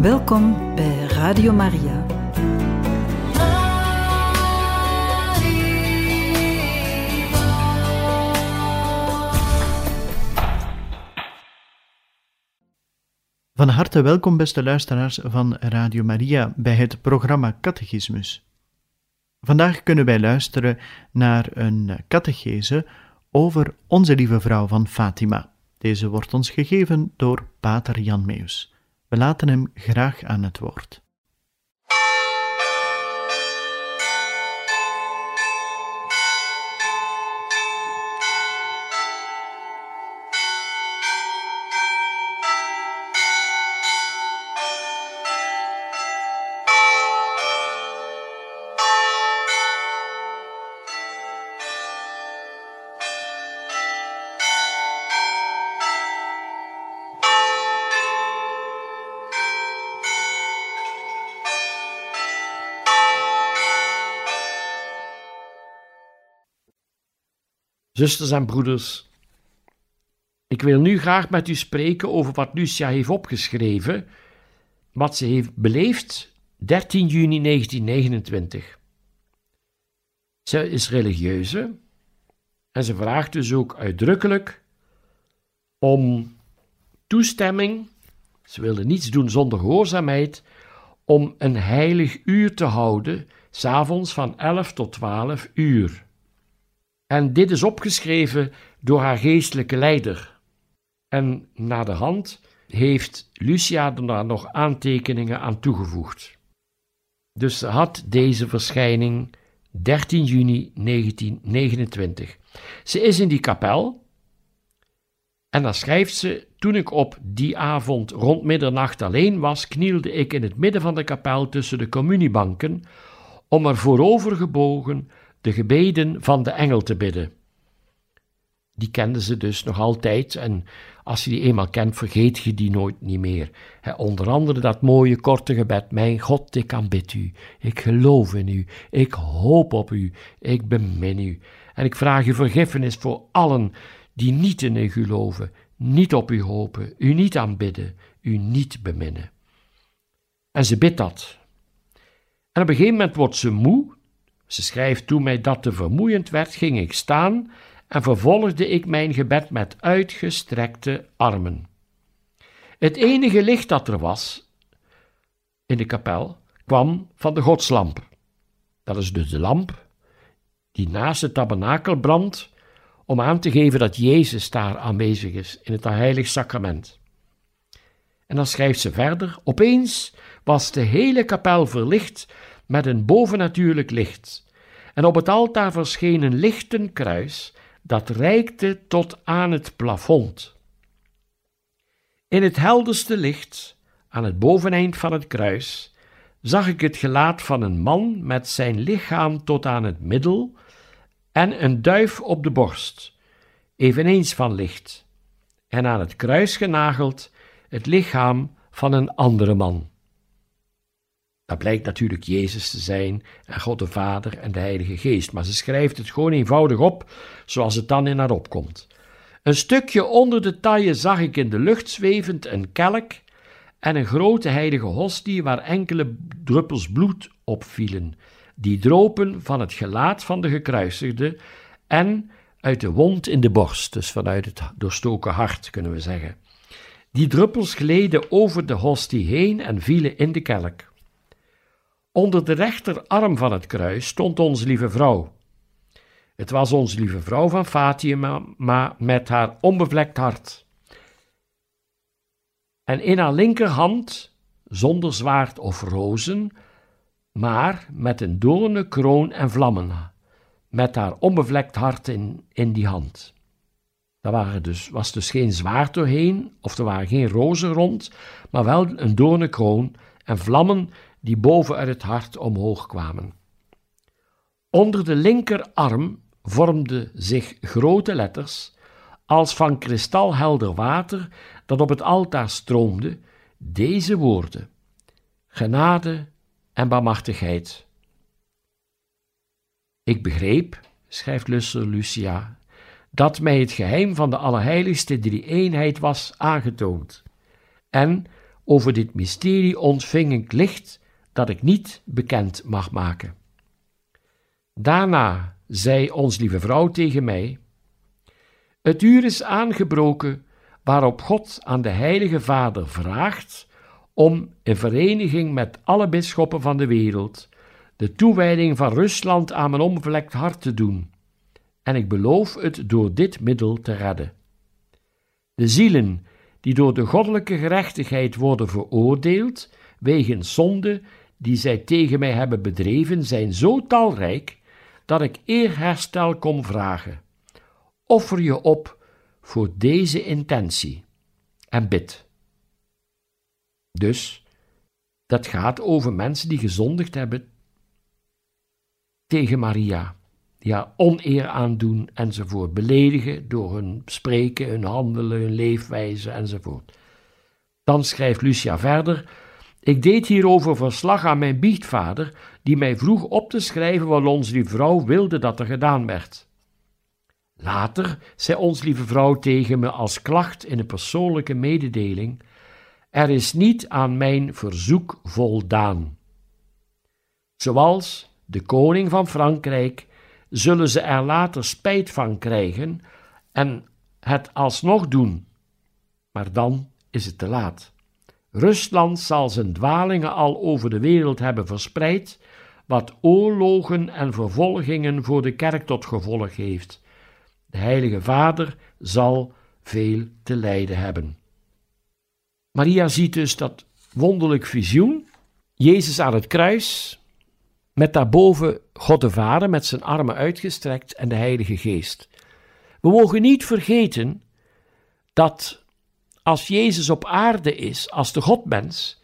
Welkom bij Radio Maria. Van harte welkom, beste luisteraars van Radio Maria, bij het programma Catechismus. Vandaag kunnen wij luisteren naar een catechese over Onze Lieve Vrouw van Fatima. Deze wordt ons gegeven door Pater Jan Meus. We laten hem graag aan het woord. Zusters en broeders, ik wil nu graag met u spreken over wat Lucia heeft opgeschreven, wat ze heeft beleefd 13 juni 1929. Ze is religieuze en ze vraagt dus ook uitdrukkelijk om toestemming, ze wilde niets doen zonder gehoorzaamheid, om een heilig uur te houden, s'avonds van 11 tot 12 uur. En dit is opgeschreven door haar geestelijke leider. En na de hand heeft Lucia er daar nog aantekeningen aan toegevoegd. Dus ze had deze verschijning 13 juni 1929. Ze is in die kapel en dan schrijft ze: Toen ik op die avond rond middernacht alleen was, knielde ik in het midden van de kapel tussen de communiebanken om er voorovergebogen de gebeden van de engel te bidden. Die kenden ze dus nog altijd en als je die eenmaal kent, vergeet je die nooit niet meer. onder andere dat mooie korte gebed, mijn God, ik aanbid u, ik geloof in u, ik hoop op u, ik bemin u. En ik vraag u vergiffenis voor allen die niet in u geloven, niet op u hopen, u niet aanbidden, u niet beminnen. En ze bidt dat. En op een gegeven moment wordt ze moe ze schrijft: Toen mij dat te vermoeiend werd, ging ik staan en vervolgde ik mijn gebed met uitgestrekte armen. Het enige licht dat er was in de kapel kwam van de godslamp. Dat is dus de lamp die naast het tabernakel brandt om aan te geven dat Jezus daar aanwezig is in het heilig sacrament. En dan schrijft ze verder: Opeens was de hele kapel verlicht met een bovennatuurlijk licht. En op het altaar verscheen een lichten kruis dat reikte tot aan het plafond. In het helderste licht, aan het boveneind van het kruis, zag ik het gelaat van een man met zijn lichaam tot aan het middel en een duif op de borst, eveneens van licht, en aan het kruis genageld het lichaam van een andere man. Dat blijkt natuurlijk Jezus te zijn en God de Vader en de Heilige Geest, maar ze schrijft het gewoon eenvoudig op, zoals het dan in haar opkomt. Een stukje onder de taille zag ik in de lucht zwevend een kelk en een grote heilige hostie waar enkele druppels bloed op vielen, die dropen van het gelaat van de gekruisigde en uit de wond in de borst, dus vanuit het doorstoken hart, kunnen we zeggen. Die druppels gleden over de hostie heen en vielen in de kelk. Onder de rechterarm van het kruis stond onze lieve vrouw. Het was onze lieve vrouw van Fatima, maar met haar onbevlekt hart. En in haar linkerhand, zonder zwaard of rozen, maar met een doornen kroon en vlammen, met haar onbevlekt hart in, in die hand. Daar waren dus, was dus geen zwaard doorheen, of er waren geen rozen rond, maar wel een doornen kroon en vlammen die boven uit het hart omhoog kwamen. Onder de linkerarm vormden zich grote letters, als van kristalhelder water dat op het altaar stroomde, deze woorden: genade en barmhartigheid. Ik begreep, schrijft Lusser Lucia, dat mij het geheim van de Allerheiligste drie-eenheid was aangetoond. En Over dit mysterie ontving ik licht dat ik niet bekend mag maken. Daarna zei ons lieve vrouw tegen mij: Het uur is aangebroken waarop God aan de Heilige Vader vraagt om in vereniging met alle bisschoppen van de wereld de toewijding van Rusland aan mijn onbevlekt hart te doen. En ik beloof het door dit middel te redden. De zielen die door de goddelijke gerechtigheid worden veroordeeld, wegens zonde die zij tegen mij hebben bedreven, zijn zo talrijk dat ik eerherstel kom vragen. Offer je op voor deze intentie en bid. Dus, dat gaat over mensen die gezondigd hebben tegen Maria. Ja, oneer aandoen enzovoort. Beledigen door hun spreken, hun handelen, hun leefwijze enzovoort. Dan schrijft Lucia verder. Ik deed hierover verslag aan mijn biechtvader, die mij vroeg op te schrijven wat ons lieve vrouw wilde dat er gedaan werd. Later zei ons lieve vrouw tegen me als klacht in een persoonlijke mededeling: Er is niet aan mijn verzoek voldaan. Zoals de koning van Frankrijk, zullen ze er later spijt van krijgen en het alsnog doen. Maar dan is het te laat. Rusland zal zijn dwalingen al over de wereld hebben verspreid, wat oorlogen en vervolgingen voor de kerk tot gevolg heeft. De Heilige Vader zal veel te lijden hebben. Maria ziet dus dat wonderlijk visioen. Jezus aan het kruis, met daarboven God de Vader met zijn armen uitgestrekt en de Heilige Geest. We mogen niet vergeten dat als Jezus op aarde is, als de Godmens,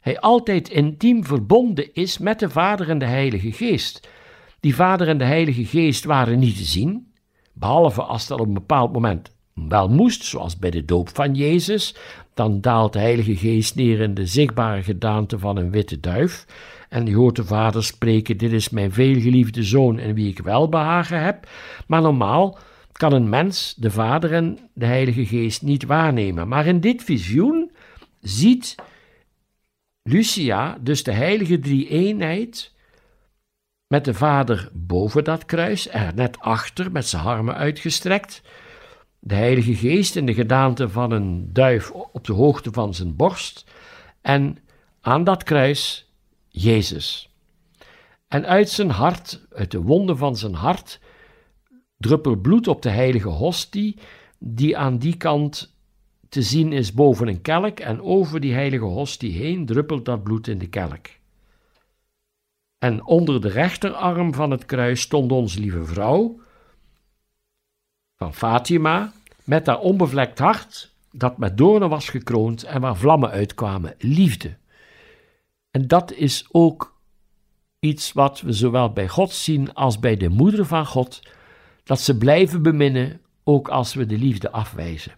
hij altijd intiem verbonden is met de Vader en de Heilige Geest. Die Vader en de Heilige Geest waren niet te zien, behalve als dat op een bepaald moment wel moest, zoals bij de doop van Jezus. Dan daalt de Heilige Geest neer in de zichtbare gedaante van een witte duif. En die hoort de vader spreken: Dit is mijn veelgeliefde zoon en wie ik wel behagen heb. Maar normaal kan een mens de Vader en de Heilige Geest niet waarnemen. Maar in dit visioen ziet Lucia dus de heilige drie-eenheid met de Vader boven dat kruis, er net achter met zijn armen uitgestrekt, de Heilige Geest in de gedaante van een duif op de hoogte van zijn borst en aan dat kruis Jezus. En uit zijn hart, uit de wonden van zijn hart, druppelt bloed op de heilige hostie, die aan die kant te zien is boven een kelk, en over die heilige hostie heen druppelt dat bloed in de kelk. En onder de rechterarm van het kruis stond onze lieve vrouw van Fatima, met haar onbevlekt hart, dat met doornen was gekroond en waar vlammen uitkwamen, liefde. En dat is ook iets wat we zowel bij God zien als bij de moeder van God, dat ze blijven beminnen, ook als we de liefde afwijzen.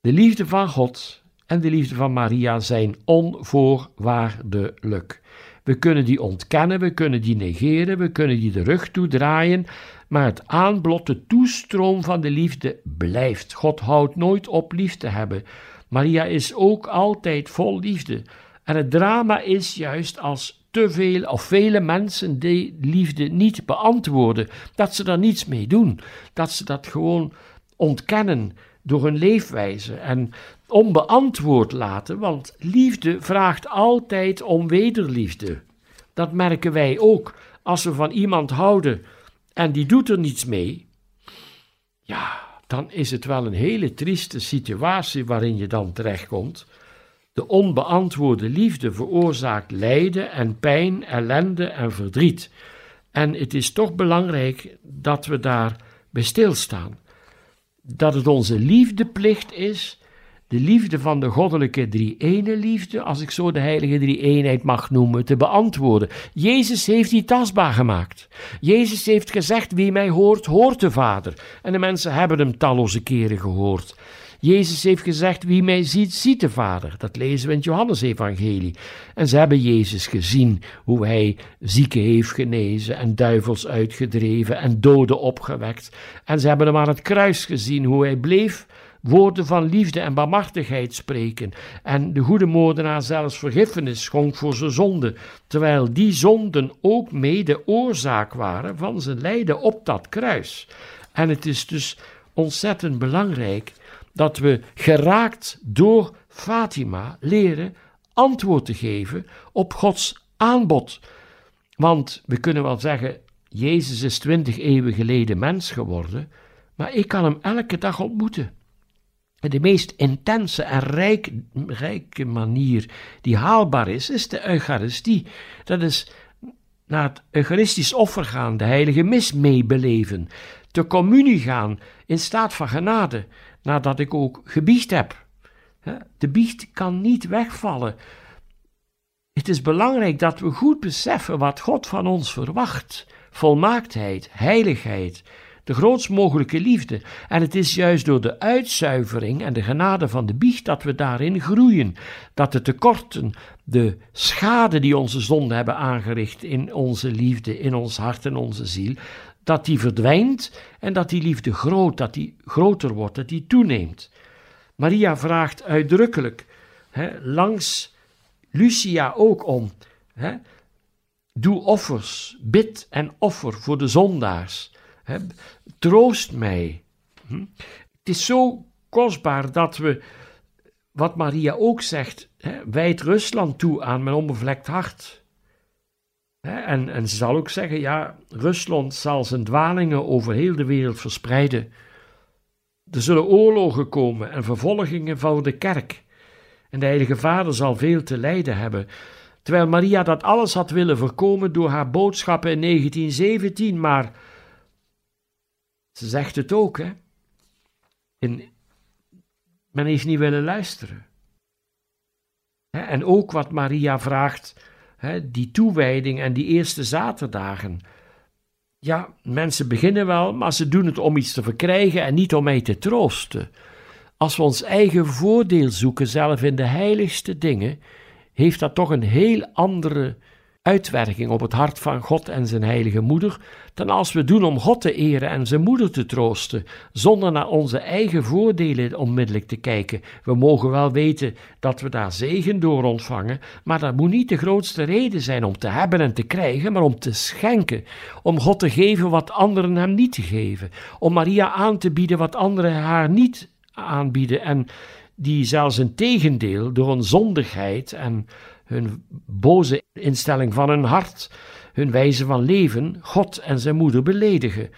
De liefde van God en de liefde van Maria zijn onvoorwaardelijk. We kunnen die ontkennen, we kunnen die negeren, we kunnen die de rug toedraaien, maar het aanbod, de toestroom van de liefde blijft. God houdt nooit op lief te hebben. Maria is ook altijd vol liefde. En het drama is juist als te veel of vele mensen die liefde niet beantwoorden, dat ze daar niets mee doen, dat ze dat gewoon ontkennen door hun leefwijze en onbeantwoord laten, want liefde vraagt altijd om wederliefde. Dat merken wij ook als we van iemand houden en die doet er niets mee. Ja, dan is het wel een hele trieste situatie waarin je dan terechtkomt. De onbeantwoorde liefde veroorzaakt lijden en pijn, ellende en verdriet. En het is toch belangrijk dat we daar bij stilstaan. Dat het onze liefdeplicht is, de liefde van de goddelijke drie-ene liefde, als ik zo de heilige drie-eenheid mag noemen, te beantwoorden. Jezus heeft die tastbaar gemaakt. Jezus heeft gezegd: Wie mij hoort, hoort de Vader. En de mensen hebben hem talloze keren gehoord. Jezus heeft gezegd: Wie mij ziet, ziet de Vader. Dat lezen we in het Johannesevangelie. En ze hebben Jezus gezien hoe hij zieken heeft genezen en duivels uitgedreven en doden opgewekt. En ze hebben hem aan het kruis gezien hoe hij bleef woorden van liefde en barmhartigheid spreken en de goede moordenaar zelfs vergiffenis schonk voor zijn zonden, terwijl die zonden ook mede oorzaak waren van zijn lijden op dat kruis. En het is dus ontzettend belangrijk dat we geraakt door Fatima leren antwoord te geven op Gods aanbod. Want we kunnen wel zeggen, Jezus is twintig eeuwen geleden mens geworden, maar ik kan hem elke dag ontmoeten. De meest intense en rijk, rijke manier die haalbaar is, is de Eucharistie. Dat is naar het Eucharistisch offer gaan, de heilige mis meebeleven, te communie gaan in staat van genade, nadat ik ook gebiecht heb. De biecht kan niet wegvallen. Het is belangrijk dat we goed beseffen wat God van ons verwacht: volmaaktheid, heiligheid, de grootst mogelijke liefde. En het is juist door de uitzuivering en de genade van de biecht dat we daarin groeien. Dat de tekorten, de schade die onze zonden hebben aangericht in onze liefde, in ons hart en onze ziel, dat die verdwijnt en dat die liefde groot, dat die groter wordt, dat die toeneemt. Maria vraagt uitdrukkelijk, hè, langs Lucia ook om, hè, doe offers, bid en offer voor de zondaars. Hè, troost mij. Hm? Het is zo kostbaar dat we, wat Maria ook zegt, hè, wijd Rusland toe aan mijn onbevlekt hart. En, en ze zal ook zeggen, ja, Rusland zal zijn dwalingen over heel de wereld verspreiden. Er zullen oorlogen komen en vervolgingen voor de kerk. En de Heilige Vader zal veel te lijden hebben. Terwijl Maria dat alles had willen voorkomen door haar boodschappen in 1917, maar ze zegt het ook, hè. In, men heeft niet willen luisteren. En ook wat Maria vraagt die toewijding en die eerste zaterdagen. Ja, mensen beginnen wel, maar ze doen het om iets te verkrijgen en niet om mij te troosten. Als we ons eigen voordeel zoeken, zelf in de heiligste dingen, heeft dat toch een heel andere uitwerking op het hart van God en zijn heilige moeder, dan als we doen om God te eren en zijn moeder te troosten, zonder naar onze eigen voordelen onmiddellijk te kijken. We mogen wel weten dat we daar zegen door ontvangen, maar dat moet niet de grootste reden zijn om te hebben en te krijgen, maar om te schenken, om God te geven wat anderen hem niet te geven, om Maria aan te bieden wat anderen haar niet aanbieden en die zelfs een tegendeel door een zondigheid en hun boze instelling van hun hart, hun wijze van leven, God en zijn moeder beledigen.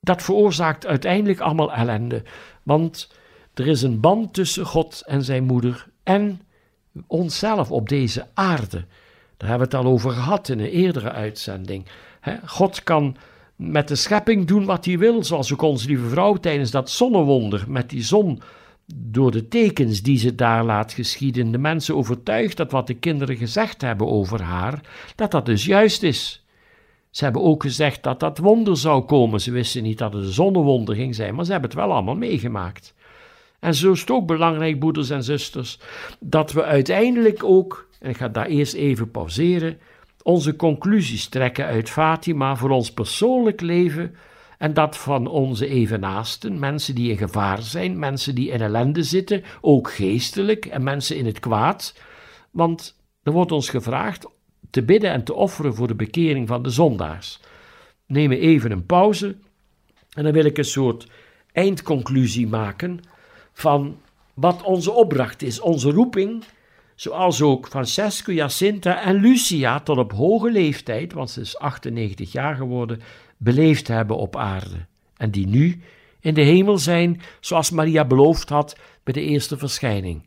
Dat veroorzaakt uiteindelijk allemaal ellende, want er is een band tussen God en zijn moeder en onszelf op deze aarde. Daar hebben we het al over gehad in een eerdere uitzending. God kan met de schepping doen wat hij wil, zoals ook onze lieve vrouw tijdens dat zonnewonder met die zon door de tekens die ze daar laat geschieden, de mensen overtuigt dat wat de kinderen gezegd hebben over haar, dat dat dus juist is. Ze hebben ook gezegd dat dat wonder zou komen. Ze wisten niet dat het een zonnewonder ging zijn, maar ze hebben het wel allemaal meegemaakt. En zo is het ook belangrijk, broeders en zusters, dat we uiteindelijk ook, en ik ga daar eerst even pauzeren, onze conclusies trekken uit Fatima voor ons persoonlijk leven en dat van onze evenaasten, mensen die in gevaar zijn, mensen die in ellende zitten, ook geestelijk en mensen in het kwaad. Want er wordt ons gevraagd te bidden en te offeren voor de bekering van de zondaars. Neem even een pauze en dan wil ik een soort eindconclusie maken van wat onze opdracht is, onze roeping, zoals ook Francesco, Jacinta en Lucia tot op hoge leeftijd, want ze is 98 jaar geworden, beleefd hebben op aarde en die nu in de hemel zijn, zoals Maria beloofd had bij de eerste verschijning.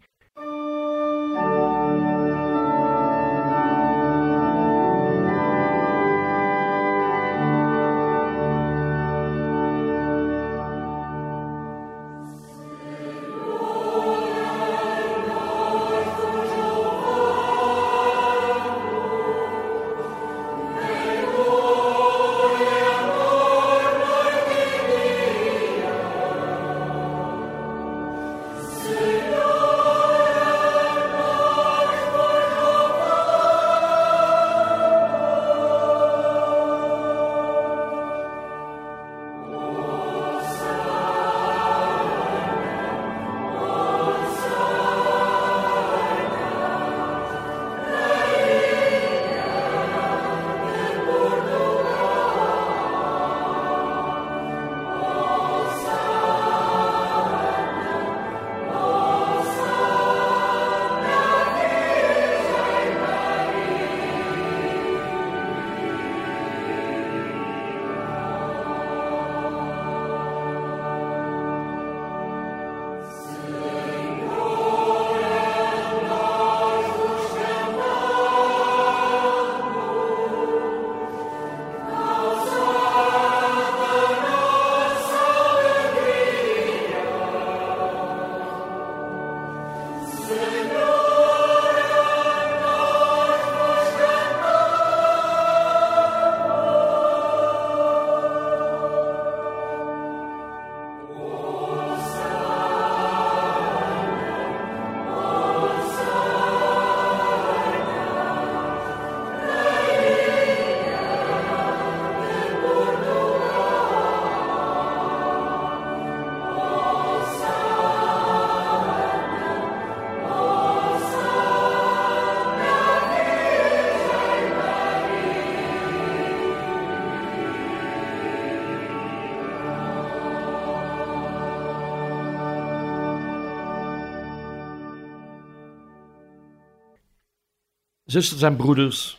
Zusters en broeders,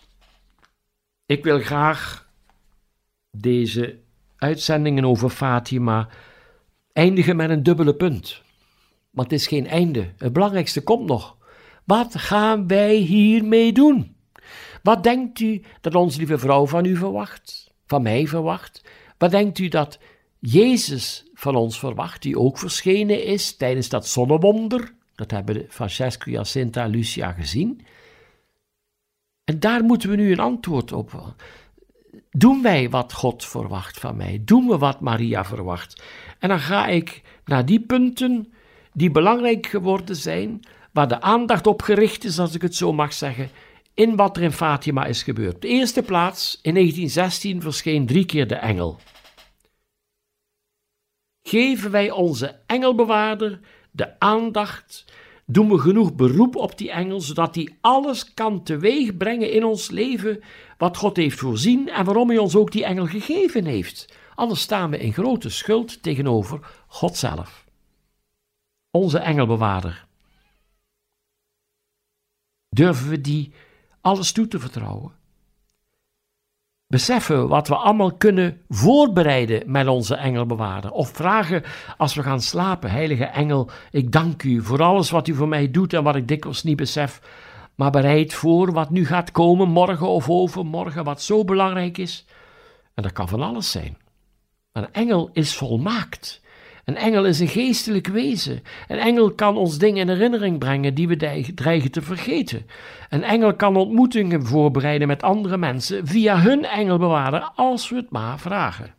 ik wil graag deze uitzendingen over Fatima eindigen met een dubbele punt. Want het is geen einde. Het belangrijkste komt nog. Wat gaan wij hiermee doen? Wat denkt u dat onze lieve vrouw van u verwacht? Van mij verwacht? Wat denkt u dat Jezus van ons verwacht, die ook verschenen is tijdens dat zonnewonder? Dat hebben Francesco, Jacinta Lucia gezien. En daar moeten we nu een antwoord op. Doen wij wat God verwacht van mij? Doen we wat Maria verwacht? En dan ga ik naar die punten die belangrijk geworden zijn, waar de aandacht op gericht is, als ik het zo mag zeggen, in wat er in Fatima is gebeurd. De eerste plaats, in 1916, verscheen drie keer de engel. Geven wij onze engelbewaarder de aandacht doen we genoeg beroep op die engel, zodat die alles kan teweegbrengen in ons leven wat God heeft voorzien en waarom hij ons ook die engel gegeven heeft. Anders staan we in grote schuld tegenover God zelf. Onze engelbewaarder. Durven we die alles toe te vertrouwen? Beseffen wat we allemaal kunnen voorbereiden met onze engelbewaarder. Of vragen als we gaan slapen: Heilige Engel, ik dank u voor alles wat u voor mij doet en wat ik dikwijls niet besef. Maar bereid voor wat nu gaat komen, morgen of overmorgen, wat zo belangrijk is. En dat kan van alles zijn. Een engel is volmaakt. Een engel is een geestelijk wezen. Een engel kan ons dingen in herinnering brengen die we dreigen te vergeten. Een engel kan ontmoetingen voorbereiden met andere mensen via hun engelbewaarder, als we het maar vragen.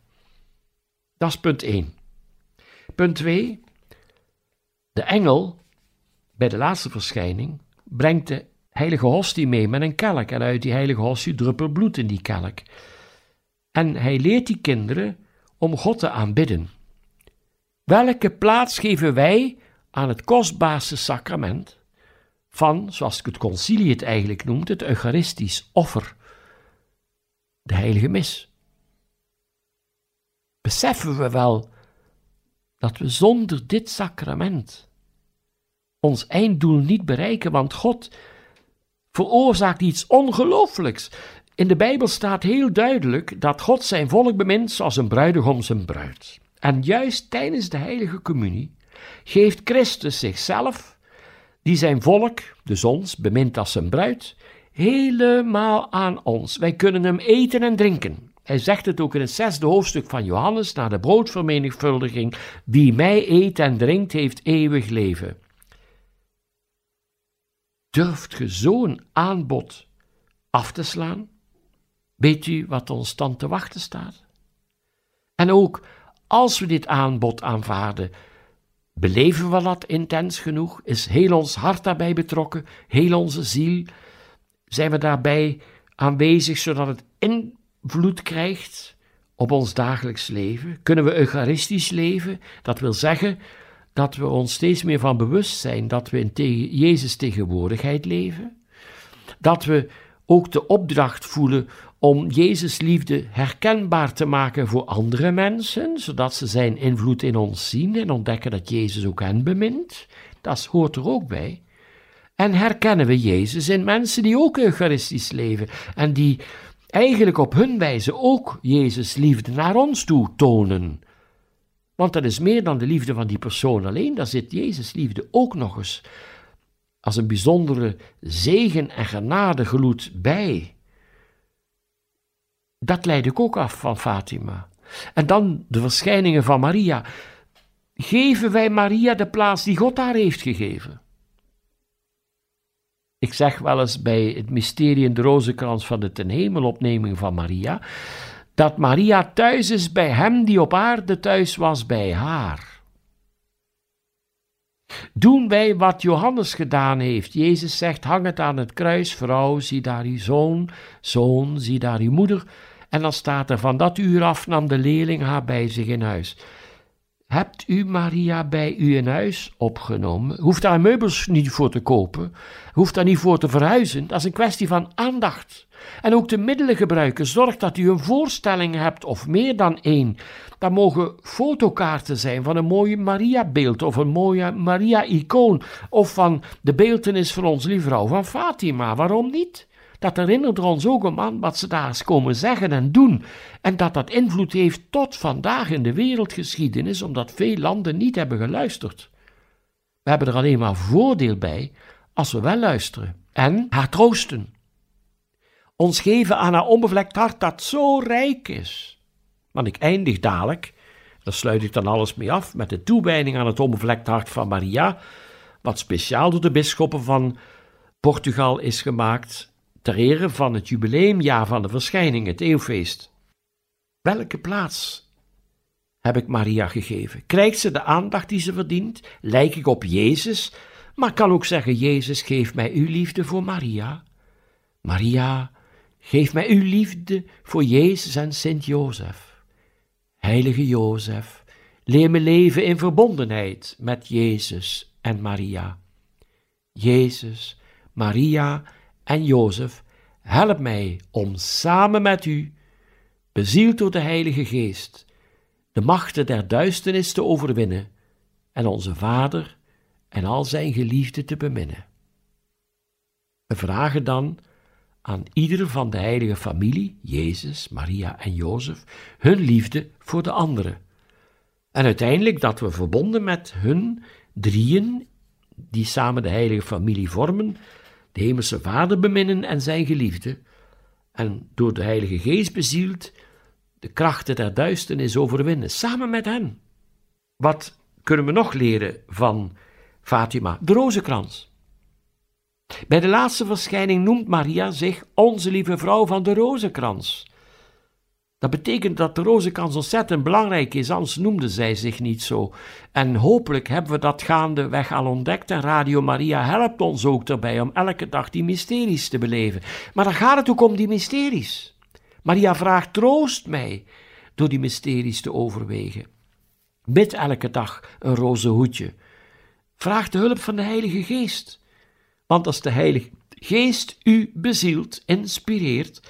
Dat is punt 1. Punt 2. De engel, bij de laatste verschijning, brengt de heilige hostie mee met een kelk. En uit die heilige hostie druppelt bloed in die kelk. En hij leert die kinderen om God te aanbidden. Welke plaats geven wij aan het kostbaarste sacrament van, zoals ik het concilie het eigenlijk noemt, het Eucharistisch offer, de heilige mis? Beseffen we wel dat we zonder dit sacrament ons einddoel niet bereiken, want God veroorzaakt iets ongelooflijks. In de Bijbel staat heel duidelijk dat God zijn volk bemint zoals een bruidegom zijn bruid. En juist tijdens de heilige communie geeft Christus zichzelf, die zijn volk, de zons, bemint als zijn bruid, helemaal aan ons. Wij kunnen hem eten en drinken. Hij zegt het ook in het zesde hoofdstuk van Johannes, na de broodvermenigvuldiging: Wie mij eet en drinkt, heeft eeuwig leven. Durft ge zo'n aanbod af te slaan? Weet u wat ons dan te wachten staat? En ook als we dit aanbod aanvaarden, beleven we dat intens genoeg? Is heel ons hart daarbij betrokken, heel onze ziel? Zijn we daarbij aanwezig zodat het invloed krijgt op ons dagelijks leven? Kunnen we eucharistisch leven? Dat wil zeggen dat we ons steeds meer van bewust zijn dat we in Jezus tegenwoordigheid leven. Dat we ook de opdracht voelen om Jezus liefde herkenbaar te maken voor andere mensen, zodat ze zijn invloed in ons zien en ontdekken dat Jezus ook hen bemint. Dat hoort er ook bij. En herkennen we Jezus in mensen die ook eucharistisch leven en die eigenlijk op hun wijze ook Jezus liefde naar ons toe tonen. Want dat is meer dan de liefde van die persoon alleen, daar zit Jezus liefde ook nog eens als een bijzondere zegen en genadegloed bij. Dat leid ik ook af van Fatima. En dan de verschijningen van Maria. Geven wij Maria de plaats die God haar heeft gegeven? Ik zeg wel eens bij het mysterie in de rozenkrans van de ten hemelopneming van Maria, dat Maria thuis is bij hem die op aarde thuis was bij haar. Doen wij wat Johannes gedaan heeft? Jezus zegt: hang het aan het kruis, vrouw, zie daar uw zoon, zoon, zie daar uw moeder. En dan staat er: van dat uur af nam de leerling haar bij zich in huis. Hebt u Maria bij u in huis opgenomen? Hoeft daar meubels niet voor te kopen, hoeft daar niet voor te verhuizen. Dat is een kwestie van aandacht. En ook de middelen gebruiken. Zorg dat u een voorstelling hebt, of meer dan één. Dat mogen fotokaarten zijn van een mooie Maria-beeld, of een mooie Maria-icoon, of van de beeltenis van onze lieve vrouw van Fatima. Waarom niet? Dat herinnerde ons ook een man wat ze daar is komen zeggen en doen. En dat dat invloed heeft tot vandaag in de wereldgeschiedenis, omdat veel landen niet hebben geluisterd. We hebben er alleen maar voordeel bij als we wel luisteren en haar troosten. Ons geven aan haar onbevlekt hart dat zo rijk is. Want ik eindig dadelijk, daar sluit ik dan alles mee af, met de toewijding aan het onbevlekt hart van Maria, wat speciaal door de bisschoppen van Portugal is gemaakt ter ere van het jubileumjaar van de verschijning, het eeuwfeest. Welke plaats heb ik Maria gegeven? Krijgt ze de aandacht die ze verdient? Lijk ik op Jezus? Maar kan ook zeggen: Jezus, geef mij uw liefde voor Maria. Maria, geef mij uw liefde voor Jezus en Sint Jozef. Heilige Jozef, leer me leven in verbondenheid met Jezus en Maria. Jezus, Maria en Jozef, help mij om samen met u, bezield door de Heilige Geest, de machten der duisternis te overwinnen en onze Vader en al zijn geliefden te beminnen. We vragen dan aan ieder van de heilige familie, Jezus, Maria en Jozef, hun liefde voor de anderen. En uiteindelijk dat we verbonden met hun drieën, die samen de heilige familie vormen, de hemelse Vader beminnen en zijn geliefde, en door de Heilige Geest bezield, de krachten der duisternis overwinnen, samen met hen. Wat kunnen we nog leren van Fatima? De rozenkrans. Bij de laatste verschijning noemt Maria zich onze lieve vrouw van de rozenkrans. Dat betekent dat de rozenkans ontzettend belangrijk is, anders noemde zij zich niet zo. En hopelijk hebben we dat gaandeweg al ontdekt en Radio Maria helpt ons ook erbij om elke dag die mysteries te beleven. Maar dan gaat het ook om die mysteries. Maria vraagt: troost mij door die mysteries te overwegen. Bid elke dag een roze hoedje. Vraag de hulp van de Heilige Geest. Want als de Heilige Geest u bezielt, inspireert,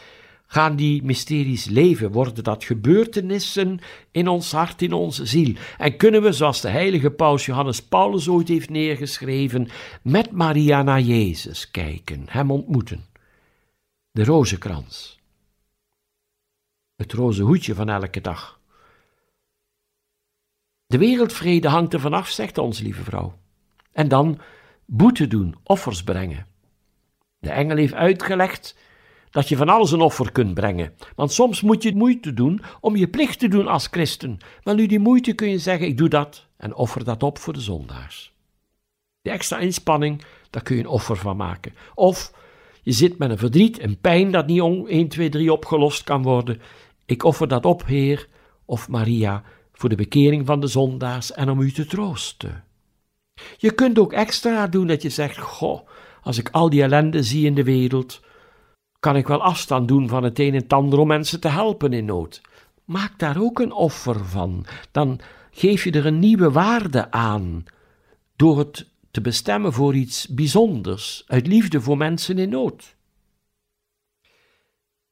gaan die mysteries leven, worden dat gebeurtenissen in ons hart, in onze ziel. En kunnen we, zoals de heilige paus Johannes Paulus ooit heeft neergeschreven, met Maria naar Jezus kijken, hem ontmoeten. De rozenkrans. Het roze hoedje van elke dag. De wereldvrede hangt er vanaf, zegt onze lieve vrouw. En dan boete doen, offers brengen. De engel heeft uitgelegd dat je van alles een offer kunt brengen. Want soms moet je moeite doen om je plicht te doen als christen. Wel nu die moeite kun je zeggen, ik doe dat en offer dat op voor de zondaars. De extra inspanning, daar kun je een offer van maken. Of je zit met een verdriet, een pijn dat niet 1, 2, 3 opgelost kan worden. Ik offer dat op, Heer of Maria, voor de bekering van de zondaars en om u te troosten. Je kunt ook extra doen dat je zegt: Goh, als ik al die ellende zie in de wereld, kan ik wel afstand doen van het een en het ander om mensen te helpen in nood. Maak daar ook een offer van. Dan geef je er een nieuwe waarde aan door het te bestemmen voor iets bijzonders, uit liefde voor mensen in nood.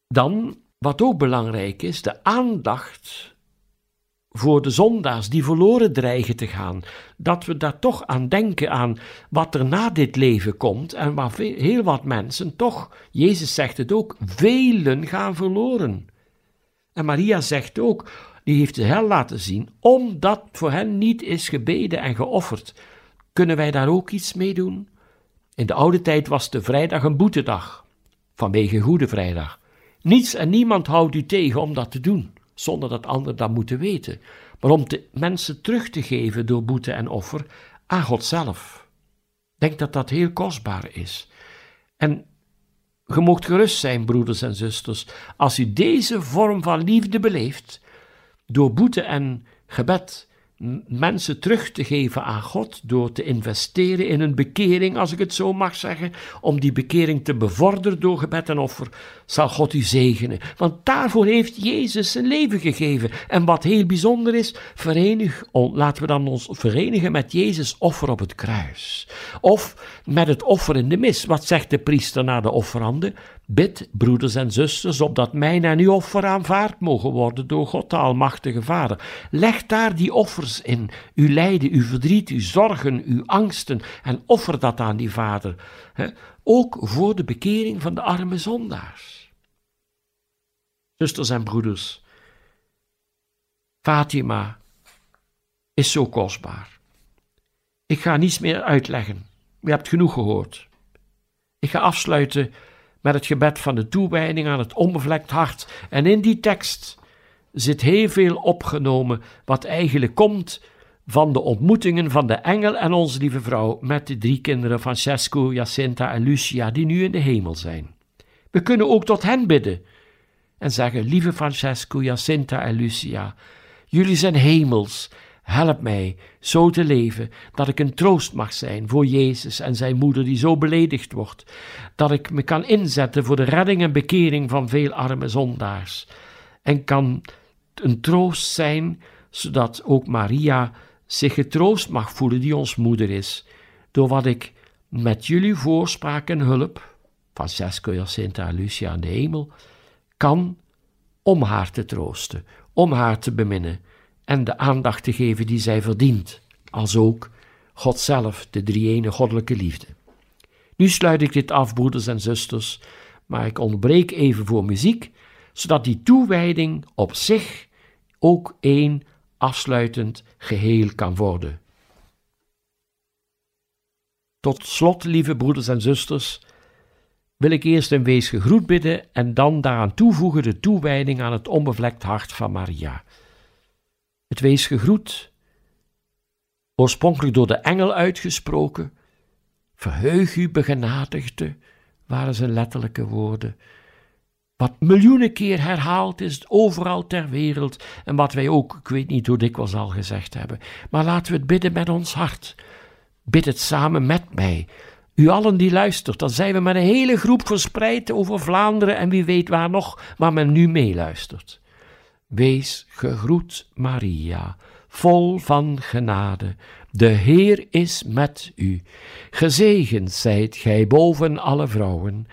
Dan, wat ook belangrijk is, de aandacht voor de zondaars die verloren dreigen te gaan, dat we daar toch aan denken aan wat er na dit leven komt en waar heel wat mensen toch, Jezus zegt het ook, velen gaan verloren. En Maria zegt ook, die heeft de hel laten zien, omdat voor hen niet is gebeden en geofferd. Kunnen wij daar ook iets mee doen? In de oude tijd was de vrijdag een boetedag, vanwege Goede Vrijdag. Niets en niemand houdt u tegen om dat te doen zonder dat anderen dat moeten weten, maar om de mensen terug te geven door boete en offer aan God zelf. Denk dat dat heel kostbaar is. En je moogt gerust zijn, broeders en zusters, als u deze vorm van liefde beleeft, door boete en gebed mensen terug te geven aan God door te investeren in een bekering, als ik het zo mag zeggen, om die bekering te bevorderen door gebed en offer, zal God u zegenen. Want daarvoor heeft Jezus zijn leven gegeven. En wat heel bijzonder is, verenig, laten we dan ons verenigen met Jezus offer op het kruis. Of met het offer in de mis. Wat zegt de priester na de offerande? Bid, broeders en zusters, opdat mijn en uw offer aanvaard mogen worden door God de Almachtige Vader. Leg daar die offers in, uw lijden, uw verdriet, uw zorgen, uw angsten, en offer dat aan die Vader. Ook voor de bekering van de arme zondaars. Zusters en broeders, Fatima is zo kostbaar. Ik ga niets meer uitleggen. U hebt genoeg gehoord. Ik ga afsluiten met het gebed van de toewijding aan het onbevlekt hart. En in die tekst zit heel veel opgenomen wat eigenlijk komt van de ontmoetingen van de engel en onze lieve vrouw met de drie kinderen Francesco, Jacinta en Lucia die nu in de hemel zijn. We kunnen ook tot hen bidden en zeggen: Lieve Francesco, Jacinta en Lucia, jullie zijn hemels Help mij zo te leven dat ik een troost mag zijn voor Jezus en zijn moeder die zo beledigd wordt, dat ik me kan inzetten voor de redding en bekering van veel arme zondaars. En kan een troost zijn, zodat ook Maria zich getroost mag voelen die ons moeder is, door wat ik met jullie voorspraak en hulp, Francesco, Jacinta en Lucia aan de hemel, kan om haar te troosten, om haar te beminnen en de aandacht te geven die zij verdient, als ook God zelf, de drie goddelijke liefde. Nu sluit ik dit af, broeders en zusters, maar ik ontbreek even voor muziek, zodat die toewijding op zich ook één afsluitend geheel kan worden. Tot slot, lieve broeders en zusters, wil ik eerst een wees gegroet bidden en dan daaraan toevoegen de toewijding aan het onbevlekt hart van Maria. Het wees gegroet, oorspronkelijk door de engel uitgesproken. Verheug u, begenadigde, waren zijn letterlijke woorden. Wat miljoenen keer herhaald is, overal ter wereld, en wat wij ook, ik weet niet hoe dikwijls al gezegd hebben. Maar laten we het bidden met ons hart. Bid het samen met mij. U allen die luistert, dan zijn we met een hele groep verspreid over Vlaanderen en wie weet waar nog, waar men nu meeluistert. Wees gegroet, Maria, vol van genade. De Heer is met u. Gezegend zijt gij boven alle vrouwen.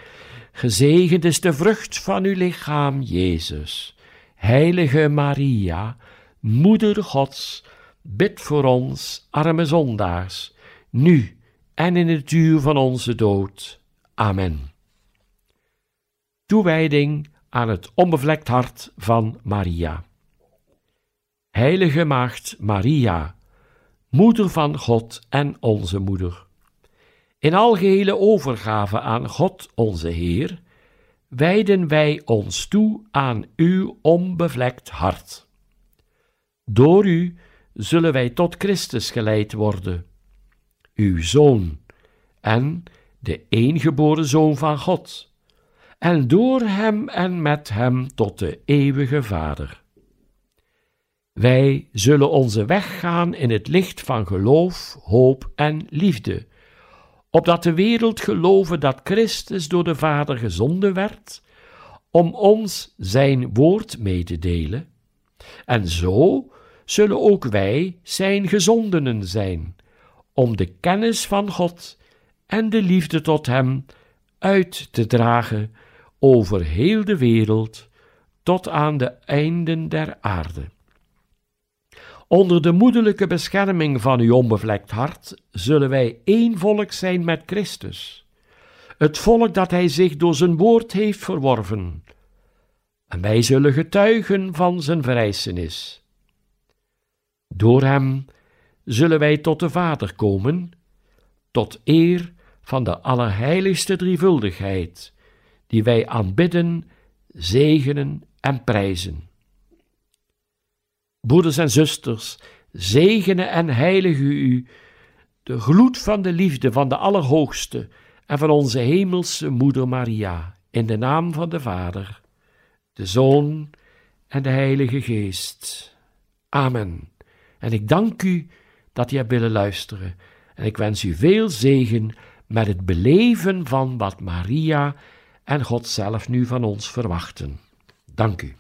Gezegend is de vrucht van uw lichaam, Jezus. Heilige Maria, Moeder Gods, bid voor ons, arme zondaars, nu en in het uur van onze dood. Amen. Toewijding aan het onbevlekt hart van Maria. Heilige Maagd Maria, Moeder van God en onze Moeder. In algehele overgave aan God onze Heer, wijden wij ons toe aan uw onbevlekt hart. Door u zullen wij tot Christus geleid worden, uw Zoon en de eengeboren Zoon van God en door hem en met hem tot de eeuwige Vader. Wij zullen onze weg gaan in het licht van geloof, hoop en liefde, opdat de wereld geloven dat Christus door de Vader gezonden werd, om ons zijn woord mee te delen. En zo zullen ook wij zijn gezondenen zijn, om de kennis van God en de liefde tot Hem uit te dragen over heel de wereld tot aan de einden der aarde. Onder de moederlijke bescherming van uw onbevlekt hart zullen wij één volk zijn met Christus, het volk dat Hij zich door zijn woord heeft verworven, en wij zullen getuigen van zijn verrijzenis. Door Hem zullen wij tot de Vader komen, tot eer van de Allerheiligste Drievuldigheid, die wij aanbidden, zegenen en prijzen. Broeders en zusters, zegenen en heiligen u de gloed van de liefde van de Allerhoogste en van onze hemelse Moeder Maria, in de naam van de Vader, de Zoon en de Heilige Geest. Amen. En ik dank u dat u hebt willen luisteren, en ik wens u veel zegen met het beleven van wat Maria en God zelf nu van ons verwachten. Dank u.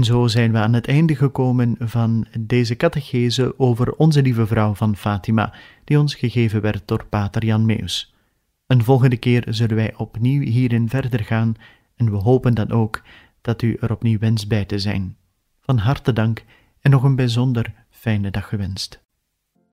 En zo zijn we aan het einde gekomen van deze catechese over Onze Lieve Vrouw van Fatima, die ons gegeven werd door Pater Jan Meus. Een volgende keer zullen wij opnieuw hierin verder gaan en we hopen dan ook dat u er opnieuw wenst bij te zijn. Van harte dank en nog een bijzonder fijne dag gewenst.